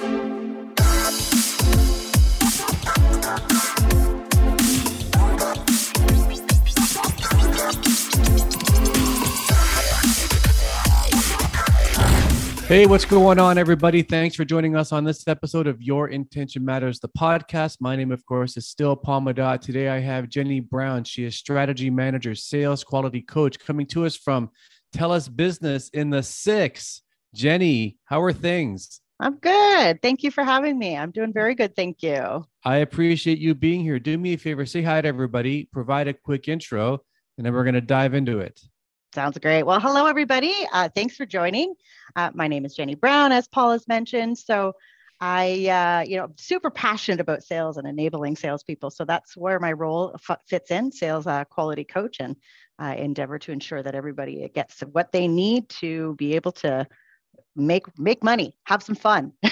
Thank you. Hey, what's going on, everybody? Thanks for joining us on this episode of Your Intention Matters, the podcast. My name, of course, is still Paul Madat. Today, I have Jenny Brown. She is strategy manager, sales quality coach, coming to us from TELUS Business in the six. Jenny, how are things? I'm good. Thank you for having me. I'm doing very good. Thank you. I appreciate you being here. Do me a favor, say hi to everybody, provide a quick intro, and then we're going to dive into it. Sounds great. Well, hello, everybody. Uh, thanks for joining. Uh, my name is Jenny Brown, as Paul has mentioned. So, I, uh, you know, super passionate about sales and enabling salespeople. So that's where my role f- fits in, sales uh, quality coach, and I endeavor to ensure that everybody gets what they need to be able to make make money, have some fun.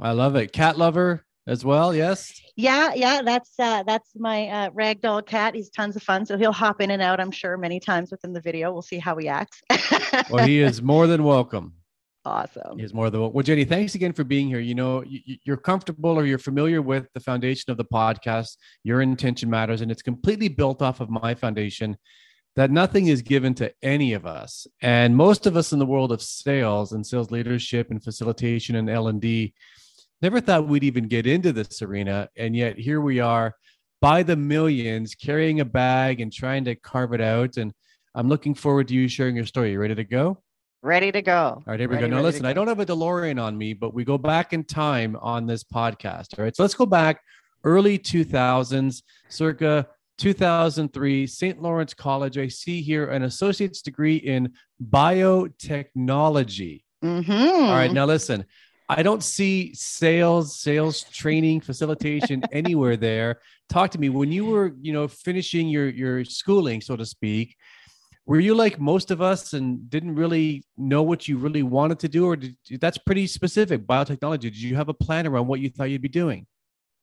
I love it. Cat lover, as well. Yes. Yeah, yeah. That's uh, that's my uh, ragdoll cat. He's tons of fun, so he'll hop in and out. I'm sure many times within the video. We'll see how he acts. well, he is more than welcome. Awesome. He's more than well. Jenny, thanks again for being here. You know, you're comfortable or you're familiar with the foundation of the podcast. Your intention matters, and it's completely built off of my foundation. That nothing is given to any of us, and most of us in the world of sales and sales leadership and facilitation and L and D Never thought we'd even get into this arena. And yet here we are by the millions carrying a bag and trying to carve it out. And I'm looking forward to you sharing your story. You ready to go? Ready to go. All right, here we ready, go. Now, listen, I don't have a DeLorean on me, but we go back in time on this podcast. All right, so let's go back early 2000s, circa 2003, St. Lawrence College. I see here an associate's degree in biotechnology. Mm-hmm. All right, now listen, I don't see sales, sales training, facilitation anywhere there. Talk to me when you were, you know, finishing your your schooling, so to speak. Were you like most of us and didn't really know what you really wanted to do, or did, that's pretty specific biotechnology? Did you have a plan around what you thought you'd be doing?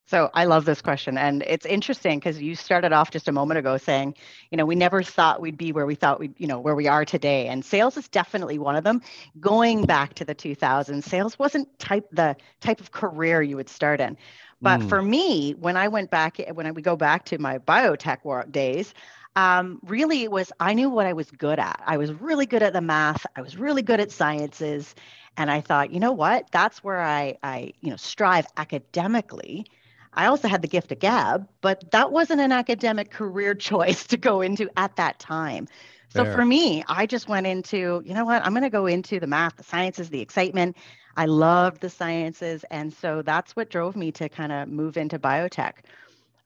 So I love this question. And it's interesting because you started off just a moment ago saying, you know, we never thought we'd be where we thought we, you know, where we are today. And sales is definitely one of them. Going back to the 2000s, sales wasn't type the type of career you would start in. But mm. for me, when I went back, when I would go back to my biotech days, um, really it was I knew what I was good at. I was really good at the math. I was really good at sciences, and I thought, you know what? That's where I, I, you know, strive academically I also had the gift of gab, but that wasn't an academic career choice to go into at that time. So Fair. for me, I just went into, you know what, I'm going to go into the math, the sciences, the excitement. I love the sciences. And so that's what drove me to kind of move into biotech.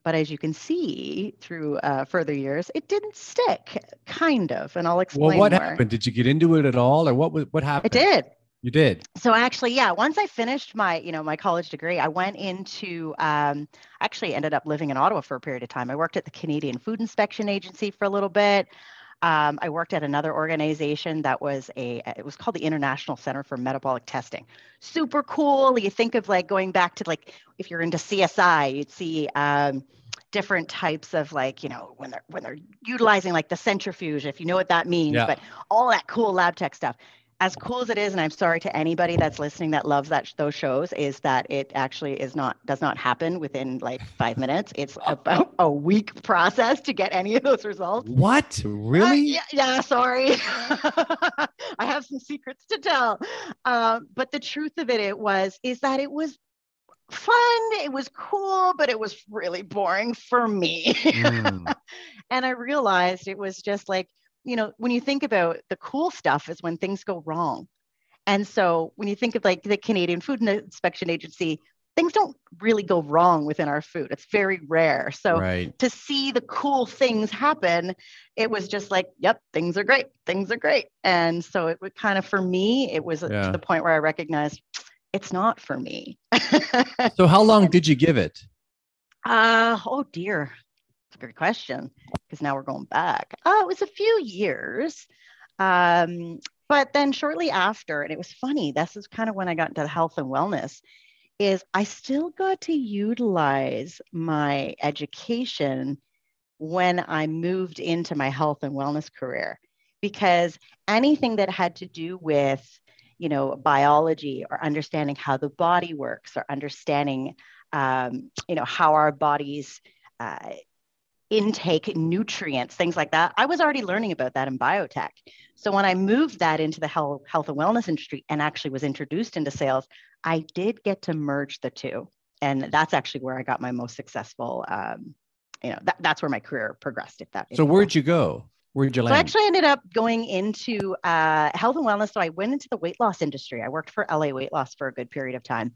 But as you can see through uh, further years, it didn't stick, kind of. And I'll explain. Well, what more. happened? Did you get into it at all, or what? What happened? It did. You did. So actually, yeah. Once I finished my, you know, my college degree, I went into. Um, actually, ended up living in Ottawa for a period of time. I worked at the Canadian Food Inspection Agency for a little bit. Um, I worked at another organization that was a. It was called the International Center for Metabolic Testing. Super cool. You think of like going back to like if you're into CSI, you'd see. Um, different types of like you know when they're when they're utilizing like the centrifuge if you know what that means yeah. but all that cool lab tech stuff as cool as it is and i'm sorry to anybody that's listening that loves that those shows is that it actually is not does not happen within like five minutes. It's about a week process to get any of those results. What? Really? Uh, yeah, yeah, sorry. I have some secrets to tell. Um, but the truth of it it was is that it was fun it was cool but it was really boring for me. Mm. and i realized it was just like you know, when you think about the cool stuff is when things go wrong. And so when you think of like the Canadian Food Inspection Agency, things don't really go wrong within our food. It's very rare. So right. to see the cool things happen, it was just like, yep, things are great. Things are great. And so it would kind of, for me, it was yeah. to the point where I recognized it's not for me. so how long did you give it? Uh, oh dear a great question because now we're going back. Oh, it was a few years. Um, but then shortly after, and it was funny, this is kind of when I got into health and wellness, is I still got to utilize my education when I moved into my health and wellness career because anything that had to do with you know biology or understanding how the body works or understanding um, you know how our bodies uh, intake nutrients things like that i was already learning about that in biotech so when i moved that into the health, health and wellness industry and actually was introduced into sales i did get to merge the two and that's actually where i got my most successful um, you know that, that's where my career progressed if that so where'd you go Where'd you land? So I actually ended up going into uh, health and wellness. So I went into the weight loss industry. I worked for LA Weight Loss for a good period of time.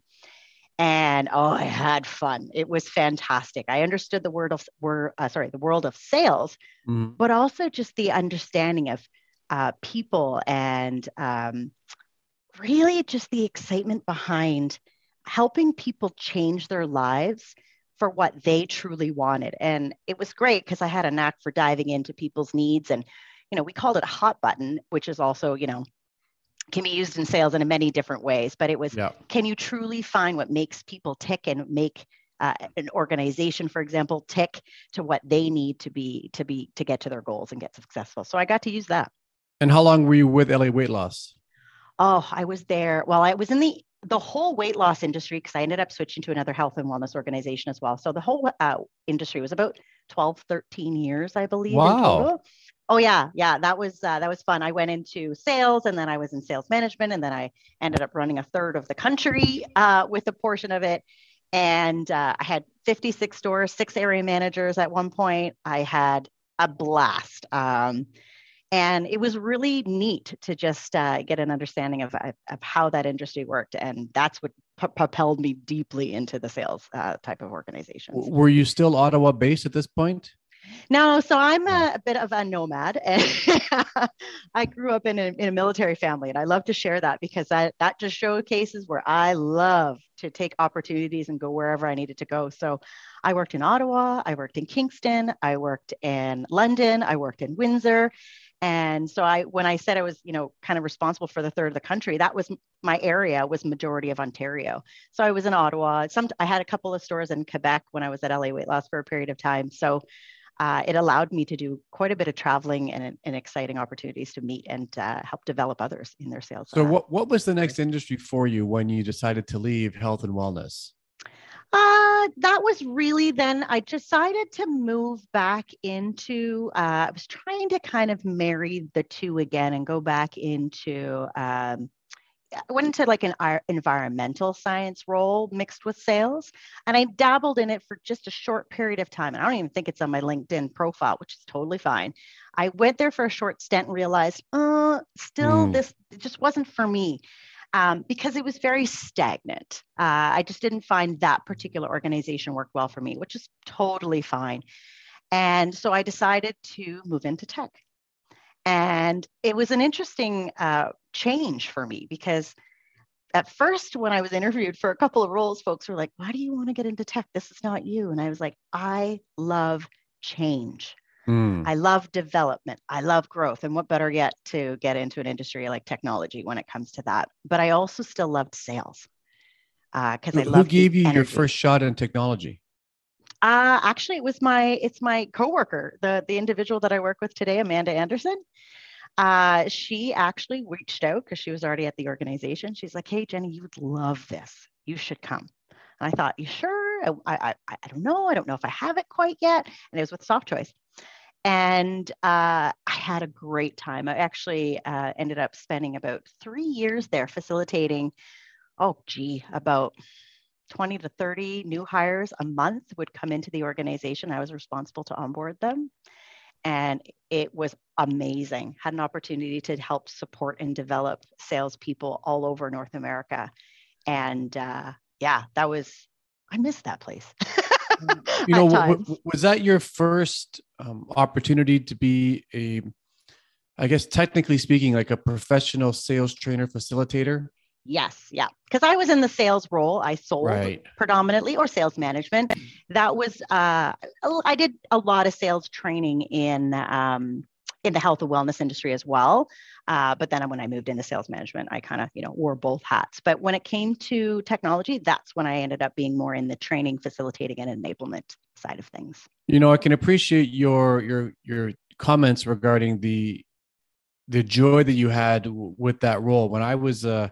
And oh, I had fun. It was fantastic. I understood the word of were uh, sorry, the world of sales, mm-hmm. but also just the understanding of uh, people and um, really just the excitement behind helping people change their lives for what they truly wanted. And it was great because I had a knack for diving into people's needs. And, you know, we called it a hot button, which is also, you know, can be used in sales in many different ways. But it was, yeah. can you truly find what makes people tick and make uh, an organization, for example, tick to what they need to be to be to get to their goals and get successful. So I got to use that. And how long were you with LA Weight Loss? Oh, I was there. Well, I was in the the whole weight loss industry, because I ended up switching to another health and wellness organization as well. So the whole uh, industry was about 12, 13 years, I believe. Wow. Oh yeah, yeah, that was uh, that was fun. I went into sales, and then I was in sales management, and then I ended up running a third of the country uh, with a portion of it. And uh, I had 56 stores, six area managers at one point. I had a blast. Um, and it was really neat to just uh, get an understanding of, of how that industry worked and that's what propelled me deeply into the sales uh, type of organizations were you still ottawa based at this point no, so I'm a, a, bit of a nomad. And I grew up in a, in a military family, and I love to share that because that, that just showcases where I love to take opportunities and go wherever I needed to go. So I worked in Ottawa, I worked in Kingston, I worked in London, I worked in Windsor, and so i when i said i was you know kind of responsible for the third of the country that was my area was majority of ontario so i was in ottawa some i had a couple of stores in quebec when i was at la weight loss for a period of time so uh, it allowed me to do quite a bit of traveling and, and exciting opportunities to meet and uh, help develop others in their sales. So, what, what was the next industry for you when you decided to leave health and wellness? Uh, that was really then I decided to move back into, uh, I was trying to kind of marry the two again and go back into, um, I went into like an environmental science role mixed with sales. And I dabbled in it for just a short period of time. And I don't even think it's on my LinkedIn profile, which is totally fine. I went there for a short stint and realized, uh, still, mm. this just wasn't for me um, because it was very stagnant. Uh, I just didn't find that particular organization work well for me, which is totally fine. And so I decided to move into tech. And it was an interesting uh, change for me because at first, when I was interviewed for a couple of roles, folks were like, Why do you want to get into tech? This is not you. And I was like, I love change. Mm. I love development. I love growth. And what better yet to get into an industry like technology when it comes to that? But I also still loved sales because uh, I love. Who gave you energy. your first shot in technology? Uh, actually, it was my it's my coworker, the the individual that I work with today, Amanda Anderson. Uh, she actually reached out because she was already at the organization. She's like, "Hey, Jenny, you would love this. You should come." And I thought, "You sure? I, I, I don't know. I don't know if I have it quite yet." And it was with Softchoice and uh, I had a great time. I actually uh, ended up spending about three years there facilitating, oh, gee, about 20 to 30 new hires a month would come into the organization. I was responsible to onboard them. And it was amazing. Had an opportunity to help support and develop salespeople all over North America. And uh, yeah, that was, I missed that place. you know, w- was that your first um, opportunity to be a, I guess technically speaking, like a professional sales trainer facilitator? Yes, yeah. Because I was in the sales role. I sold right. predominantly or sales management. That was uh I did a lot of sales training in um in the health and wellness industry as well. Uh, but then when I moved into sales management, I kind of, you know, wore both hats. But when it came to technology, that's when I ended up being more in the training, facilitating, and enablement side of things. You know, I can appreciate your your your comments regarding the the joy that you had with that role. When I was uh,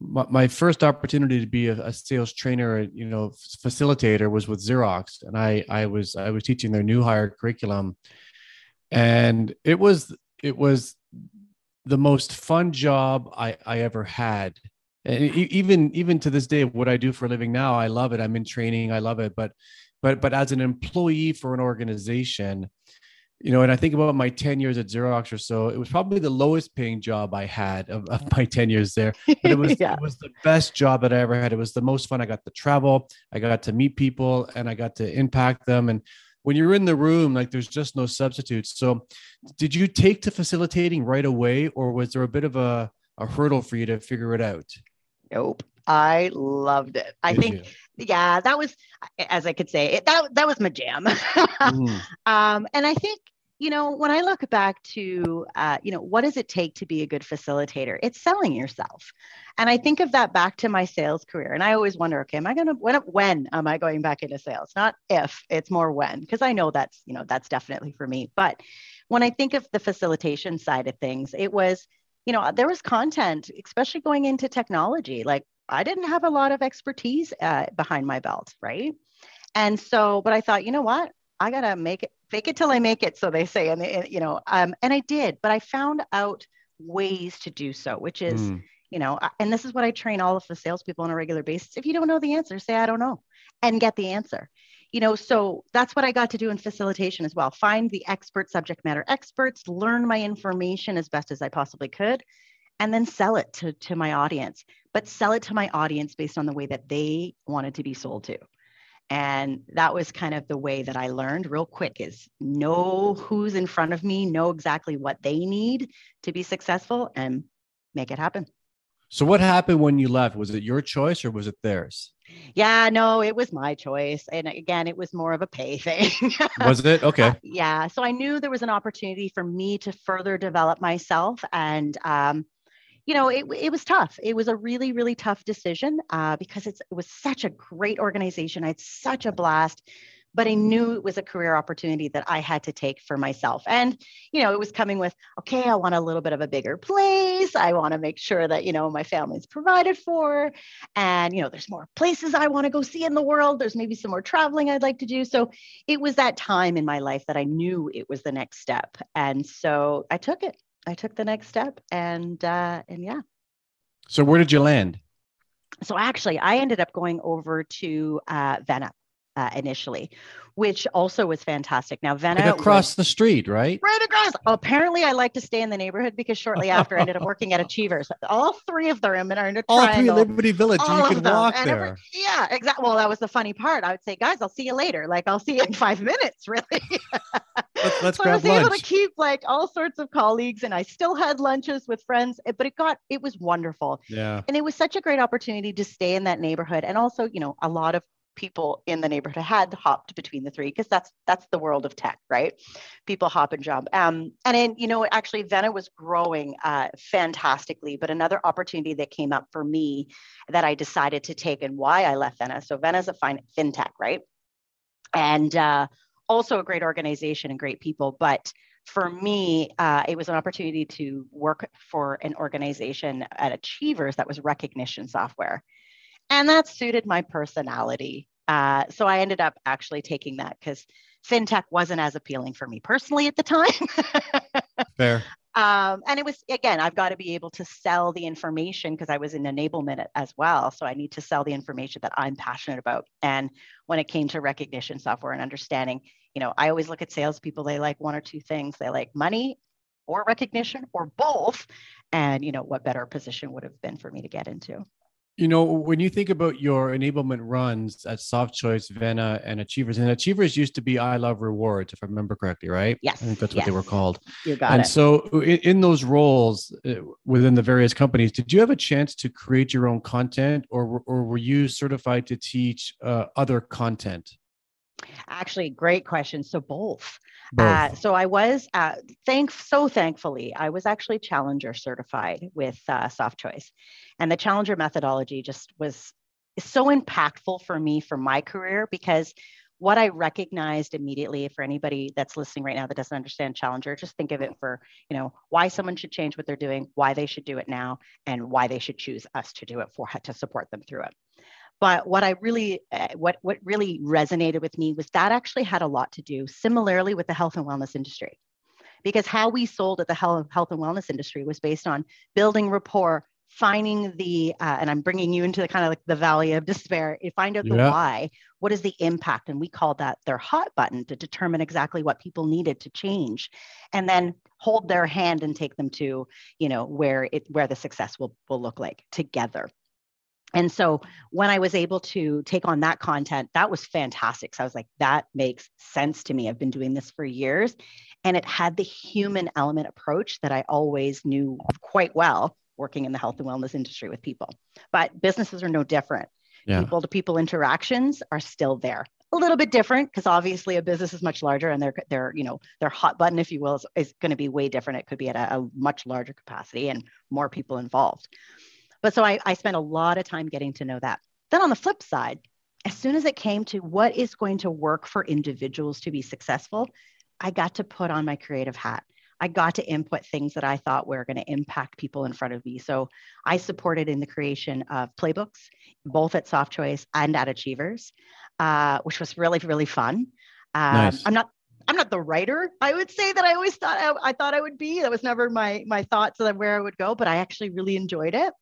my, my first opportunity to be a, a, sales trainer, you know, facilitator was with Xerox, and I I was I was teaching their new hire curriculum, and it was it was the most fun job I I ever had. And even even to this day, what I do for a living now, I love it. I'm in training, I love it. But but but as an employee for an organization, you know, and I think about my 10 years at Xerox or so, it was probably the lowest paying job I had of, of my 10 years there. But it was yeah. it was the best job that I ever had. It was the most fun. I got to travel, I got to meet people, and I got to impact them. And when you're in the room, like there's just no substitutes. So did you take to facilitating right away, or was there a bit of a, a hurdle for you to figure it out? Nope. I loved it. I Did think, you? yeah, that was, as I could say, it, that that was my jam. mm. um, and I think, you know, when I look back to, uh, you know, what does it take to be a good facilitator? It's selling yourself. And I think of that back to my sales career. And I always wonder, okay, am I going to, when, when am I going back into sales? Not if, it's more when, because I know that's, you know, that's definitely for me. But when I think of the facilitation side of things, it was, you know, there was content, especially going into technology. Like I didn't have a lot of expertise uh, behind my belt, right? And so, but I thought, you know what? I gotta make it, fake it till I make it, so they say, and, and you know, um, and I did. But I found out ways to do so, which is, mm. you know, and this is what I train all of the salespeople on a regular basis. If you don't know the answer, say I don't know, and get the answer. You know, so that's what I got to do in facilitation as well. Find the expert subject matter experts, learn my information as best as I possibly could, and then sell it to, to my audience, but sell it to my audience based on the way that they wanted to be sold to. And that was kind of the way that I learned real quick is know who's in front of me, know exactly what they need to be successful and make it happen. So what happened when you left? Was it your choice or was it theirs? Yeah, no, it was my choice. And again, it was more of a pay thing. was it? Okay. Uh, yeah. So I knew there was an opportunity for me to further develop myself and um, you know, it, it was tough. It was a really, really tough decision uh, because it was such a great organization. I had such a blast, but I knew it was a career opportunity that I had to take for myself. And, you know, it was coming with, okay, I want a little bit of a bigger place. I want to make sure that, you know, my family's provided for. And, you know, there's more places I want to go see in the world. There's maybe some more traveling I'd like to do. So it was that time in my life that I knew it was the next step. And so I took it. I took the next step and uh, and yeah. So where did you land? So actually, I ended up going over to uh, Vena uh, initially, which also was fantastic. Now, Vena right across was, the street, right? Right across. Apparently, I like to stay in the neighborhood because shortly after, I ended up working at Achievers. All three of them are in a All three Liberty Village. All you can walk and there. Every, yeah, exactly. Well, that was the funny part. I would say, guys, I'll see you later. Like, I'll see you in five minutes. Really. let's, let's so grab I was lunch. able to keep like all sorts of colleagues, and I still had lunches with friends. But it got it was wonderful. Yeah. And it was such a great opportunity to stay in that neighborhood, and also, you know, a lot of people in the neighborhood had hopped between the three because that's that's the world of tech right people hop and jump um, and then you know actually vena was growing uh, fantastically but another opportunity that came up for me that i decided to take and why i left vena so vena is a fine fintech right and uh, also a great organization and great people but for me, uh, it was an opportunity to work for an organization at Achievers that was recognition software. And that suited my personality. Uh, so I ended up actually taking that because fintech wasn't as appealing for me personally at the time. Fair. Um, and it was again, I've got to be able to sell the information because I was in enablement as well. So I need to sell the information that I'm passionate about. And when it came to recognition software and understanding, you know, I always look at salespeople, they like one or two things. They like money or recognition or both. And you know, what better position would have been for me to get into? You know, when you think about your enablement runs at Softchoice, Vena, and Achievers, and Achievers used to be I Love Rewards, if I remember correctly, right? Yes. I think that's yes. what they were called. You got and it. so, in, in, those roles uh, within the various companies, did you have a chance to create your own content, or or were you certified to teach uh, other content? Actually, great question. So both. both. Uh, so I was uh, thank so thankfully I was actually Challenger certified with uh, Softchoice, and the Challenger methodology just was so impactful for me for my career because what I recognized immediately for anybody that's listening right now that doesn't understand Challenger, just think of it for, you know, why someone should change what they're doing, why they should do it now, and why they should choose us to do it for to support them through it. But what I really, uh, what what really resonated with me was that actually had a lot to do, similarly with the health and wellness industry, because how we sold at the health health and wellness industry was based on building rapport, finding the, uh, and I'm bringing you into the kind of like the valley of despair. You find out the yeah. why. What is the impact? And we called that their hot button to determine exactly what people needed to change, and then hold their hand and take them to, you know, where it where the success will will look like together and so when I was able to take on that content, that was fantastic. So I was like, that makes sense to me. I've been doing this for years. And it had the human element approach that I always knew quite well working in the health and wellness industry with people. But businesses are no different. Yeah. People to people interactions are still there. A little bit different because obviously a business is much larger and their their you know their hot button, if you will, is, is going to be way different. It could be at a, a much larger capacity and more people involved. But so I, I spent a lot of time getting to know that. Then on the flip side, as soon as it came to what is going to work for individuals to be successful, I got to put on my creative hat. I got to input things that I thought were going to impact people in front of me. So I supported in the creation of playbooks, both at Softchoice and at Achievers, uh, which was really, really fun. Um, nice. I'm not I'm not the writer. I would say that I always thought I, I, thought I would be. That was never my my thoughts of where I would go, but I actually really enjoyed it.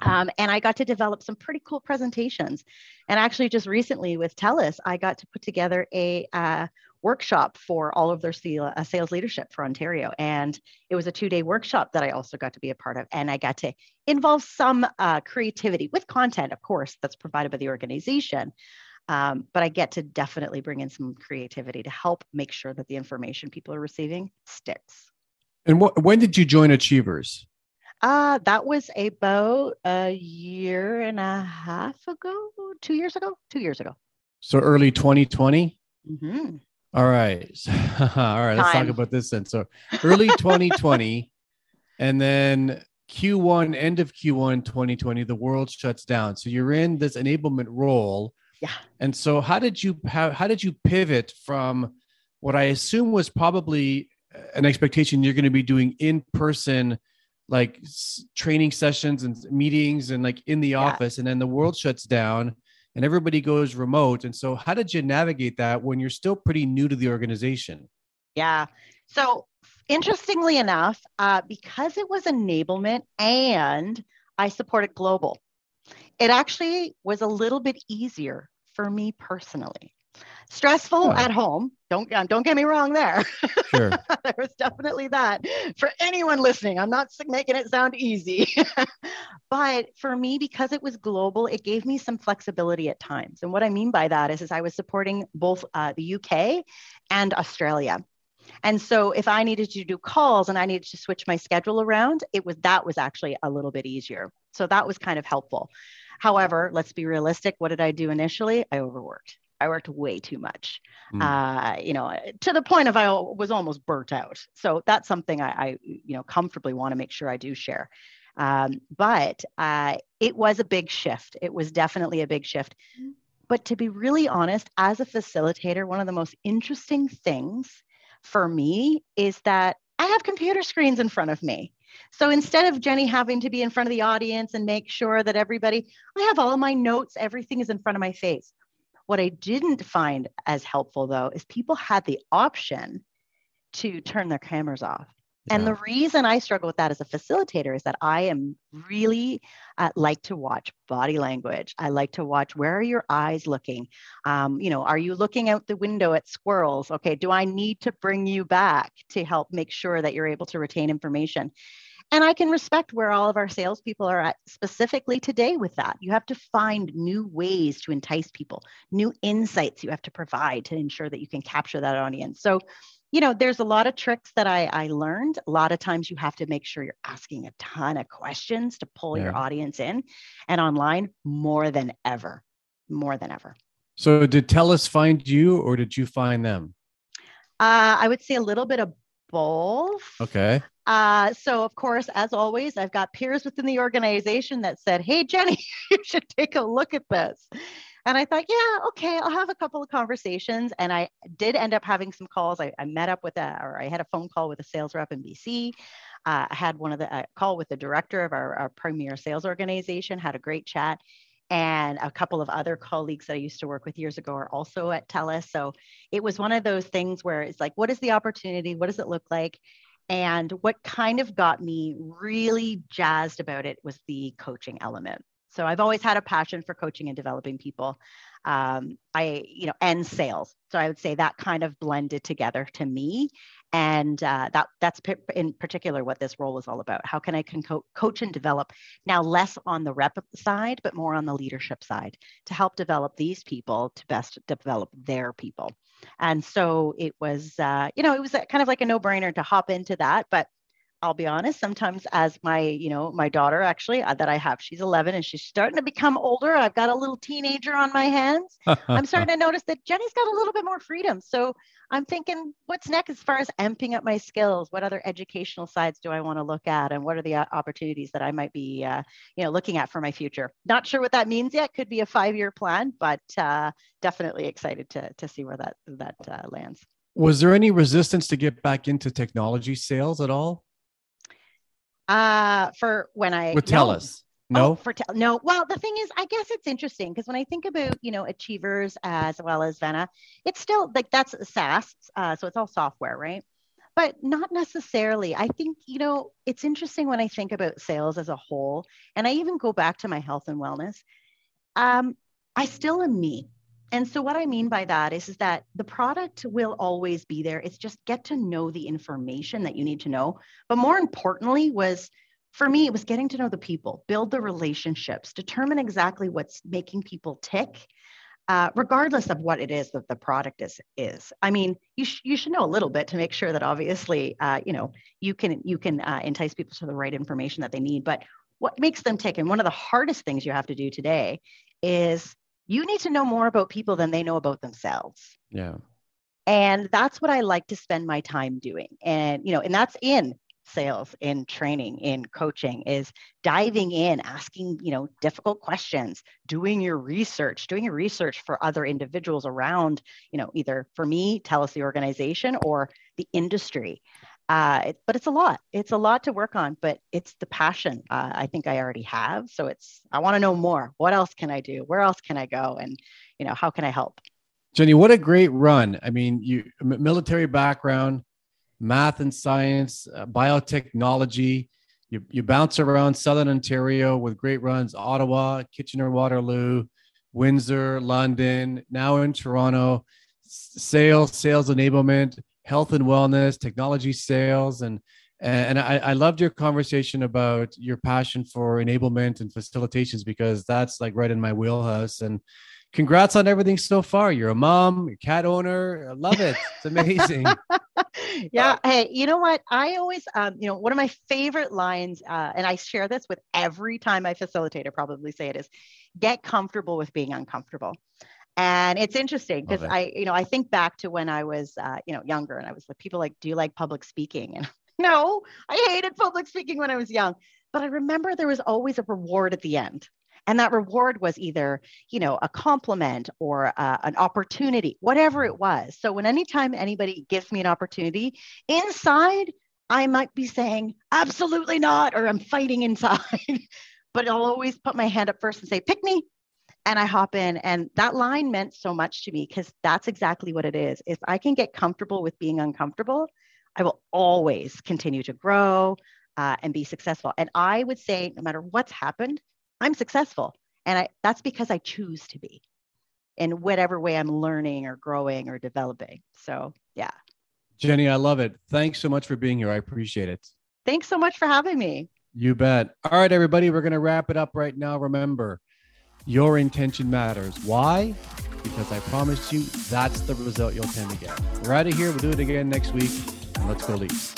Um, and I got to develop some pretty cool presentations. And actually, just recently with TELUS, I got to put together a uh, workshop for all of their uh, sales leadership for Ontario. And it was a two day workshop that I also got to be a part of. And I got to involve some uh, creativity with content, of course, that's provided by the organization. Um, but I get to definitely bring in some creativity to help make sure that the information people are receiving sticks. And what, when did you join Achievers? Uh, that was about a year and a half ago, two years ago, two years ago. So early 2020? Mm-hmm. All right. All right. Let's Time. talk about this then. So early 2020, and then Q1, end of Q1 2020, the world shuts down. So you're in this enablement role. Yeah. And so how did you how, how did you pivot from what I assume was probably an expectation you're going to be doing in person like s- training sessions and meetings and like in the yeah. office and then the world shuts down and everybody goes remote. And so how did you navigate that when you're still pretty new to the organization? Yeah. So interestingly enough uh, because it was enablement and i supported global it actually was a little bit easier for me personally stressful at home. Don't don't get me wrong there. Sure. There was definitely that. For anyone listening i'm not making it sound easy. But for me because it was global it gave me some flexibility at times. And what i mean by that is, is i was supporting both uh, the uk and australia. And so if i needed to do calls and i needed to switch my schedule around it was that was actually a little bit easier. So that was kind of helpful. However let's be realistic. What did i do initially? I overworked I worked way too much, mm. uh, you know, to the point of I was almost burnt out. So that's something I, I you know, comfortably want to make sure I do share. Um, but uh, it was a big shift. It was definitely a big shift. But to be really honest, as a facilitator, one of the most interesting things for me is that I have computer screens in front of me. So instead of Jenny having to be in front of the audience and make sure that everybody, I have all my notes, everything is in front of my face. What I didn't find as helpful though is people had the option to turn their cameras off. Yeah. And the reason I struggle with that as a facilitator is that I am really uh, like to watch body language. I like to watch where are your eyes looking? Um, you know, are you looking out the window at squirrels? Okay, do I need to bring you back to help make sure that you're able to retain information? And I can respect where all of our salespeople are at specifically today with that. You have to find new ways to entice people, new insights you have to provide to ensure that you can capture that audience. So, you know, there's a lot of tricks that I, I learned. A lot of times you have to make sure you're asking a ton of questions to pull yeah. your audience in. And online, more than ever, more than ever. So, did Telus find you or did you find them? Uh, I would say a little bit of both. Okay. Uh, so, of course, as always, I've got peers within the organization that said, Hey, Jenny, you should take a look at this. And I thought, yeah, okay, I'll have a couple of conversations. And I did end up having some calls. I, I met up with a, or I had a phone call with a sales rep in BC. Uh, I had one of the uh, call with the director of our, our premier sales organization, had a great chat and a couple of other colleagues that I used to work with years ago are also at TELUS. So it was one of those things where it's like, what is the opportunity? What does it look like? And what kind of got me really jazzed about it was the coaching element. So I've always had a passion for coaching and developing people. Um, I, you know, and sales. So I would say that kind of blended together to me and uh, that that's in particular what this role is all about how can i con- coach and develop now less on the rep side but more on the leadership side to help develop these people to best develop their people and so it was uh, you know it was kind of like a no-brainer to hop into that but I'll be honest, sometimes as my, you know, my daughter actually uh, that I have, she's 11 and she's starting to become older. I've got a little teenager on my hands. I'm starting to notice that Jenny's got a little bit more freedom. So I'm thinking, what's next as far as amping up my skills? What other educational sides do I want to look at? And what are the uh, opportunities that I might be, uh, you know, looking at for my future? Not sure what that means yet. Could be a five year plan, but uh, definitely excited to, to see where that, that uh, lands. Was there any resistance to get back into technology sales at all? Uh, for when I with TELUS. No, oh, for te- no. Well, the thing is, I guess it's interesting because when I think about you know achievers as well as Vena, it's still like that's SaaS, uh, so it's all software, right? But not necessarily. I think you know it's interesting when I think about sales as a whole, and I even go back to my health and wellness. Um, I still am me. And so what I mean by that is, is that the product will always be there. It's just get to know the information that you need to know. But more importantly was for me, it was getting to know the people, build the relationships, determine exactly what's making people tick, uh, regardless of what it is that the product is. Is I mean, you sh- you should know a little bit to make sure that obviously, uh, you know, you can you can uh, entice people to the right information that they need. But what makes them tick, and one of the hardest things you have to do today is you need to know more about people than they know about themselves. Yeah. And that's what I like to spend my time doing. And, you know, and that's in sales, in training, in coaching is diving in, asking, you know, difficult questions, doing your research, doing your research for other individuals around, you know, either for me, TELUS the organization or the industry. Uh, it, but it's a lot. It's a lot to work on, but it's the passion uh, I think I already have. So it's, I want to know more. What else can I do? Where else can I go? And, you know, how can I help? Jenny, what a great run. I mean, you military background, math and science, uh, biotechnology. You, you bounce around Southern Ontario with great runs, Ottawa, Kitchener, Waterloo, Windsor, London, now in Toronto, sales, sales enablement health and wellness, technology sales, and and I, I loved your conversation about your passion for enablement and facilitations because that's like right in my wheelhouse. And congrats on everything so far. You're a mom, you're a cat owner. I love it. It's amazing. yeah. Hey, you know what? I always, um, you know, one of my favorite lines, uh, and I share this with every time I facilitate, I probably say it is get comfortable with being uncomfortable. And it's interesting because I, you know, I think back to when I was, uh, you know, younger and I was like, people like, do you like public speaking? And no, I hated public speaking when I was young. But I remember there was always a reward at the end. And that reward was either, you know, a compliment or uh, an opportunity, whatever it was. So when anytime anybody gives me an opportunity inside, I might be saying, absolutely not, or I'm fighting inside. but I'll always put my hand up first and say, pick me, and I hop in. And that line meant so much to me because that's exactly what it is. If I can get comfortable with being uncomfortable, I will always continue to grow uh, and be successful. And I would say, no matter what's happened, I'm successful. And I, that's because I choose to be in whatever way I'm learning or growing or developing. So, yeah. Jenny, I love it. Thanks so much for being here. I appreciate it. Thanks so much for having me. You bet. All right, everybody, we're going to wrap it up right now. Remember, your intention matters. Why? Because I promised you that's the result you'll tend to get. We're out of here. We'll do it again next week. And let's go, Leafs.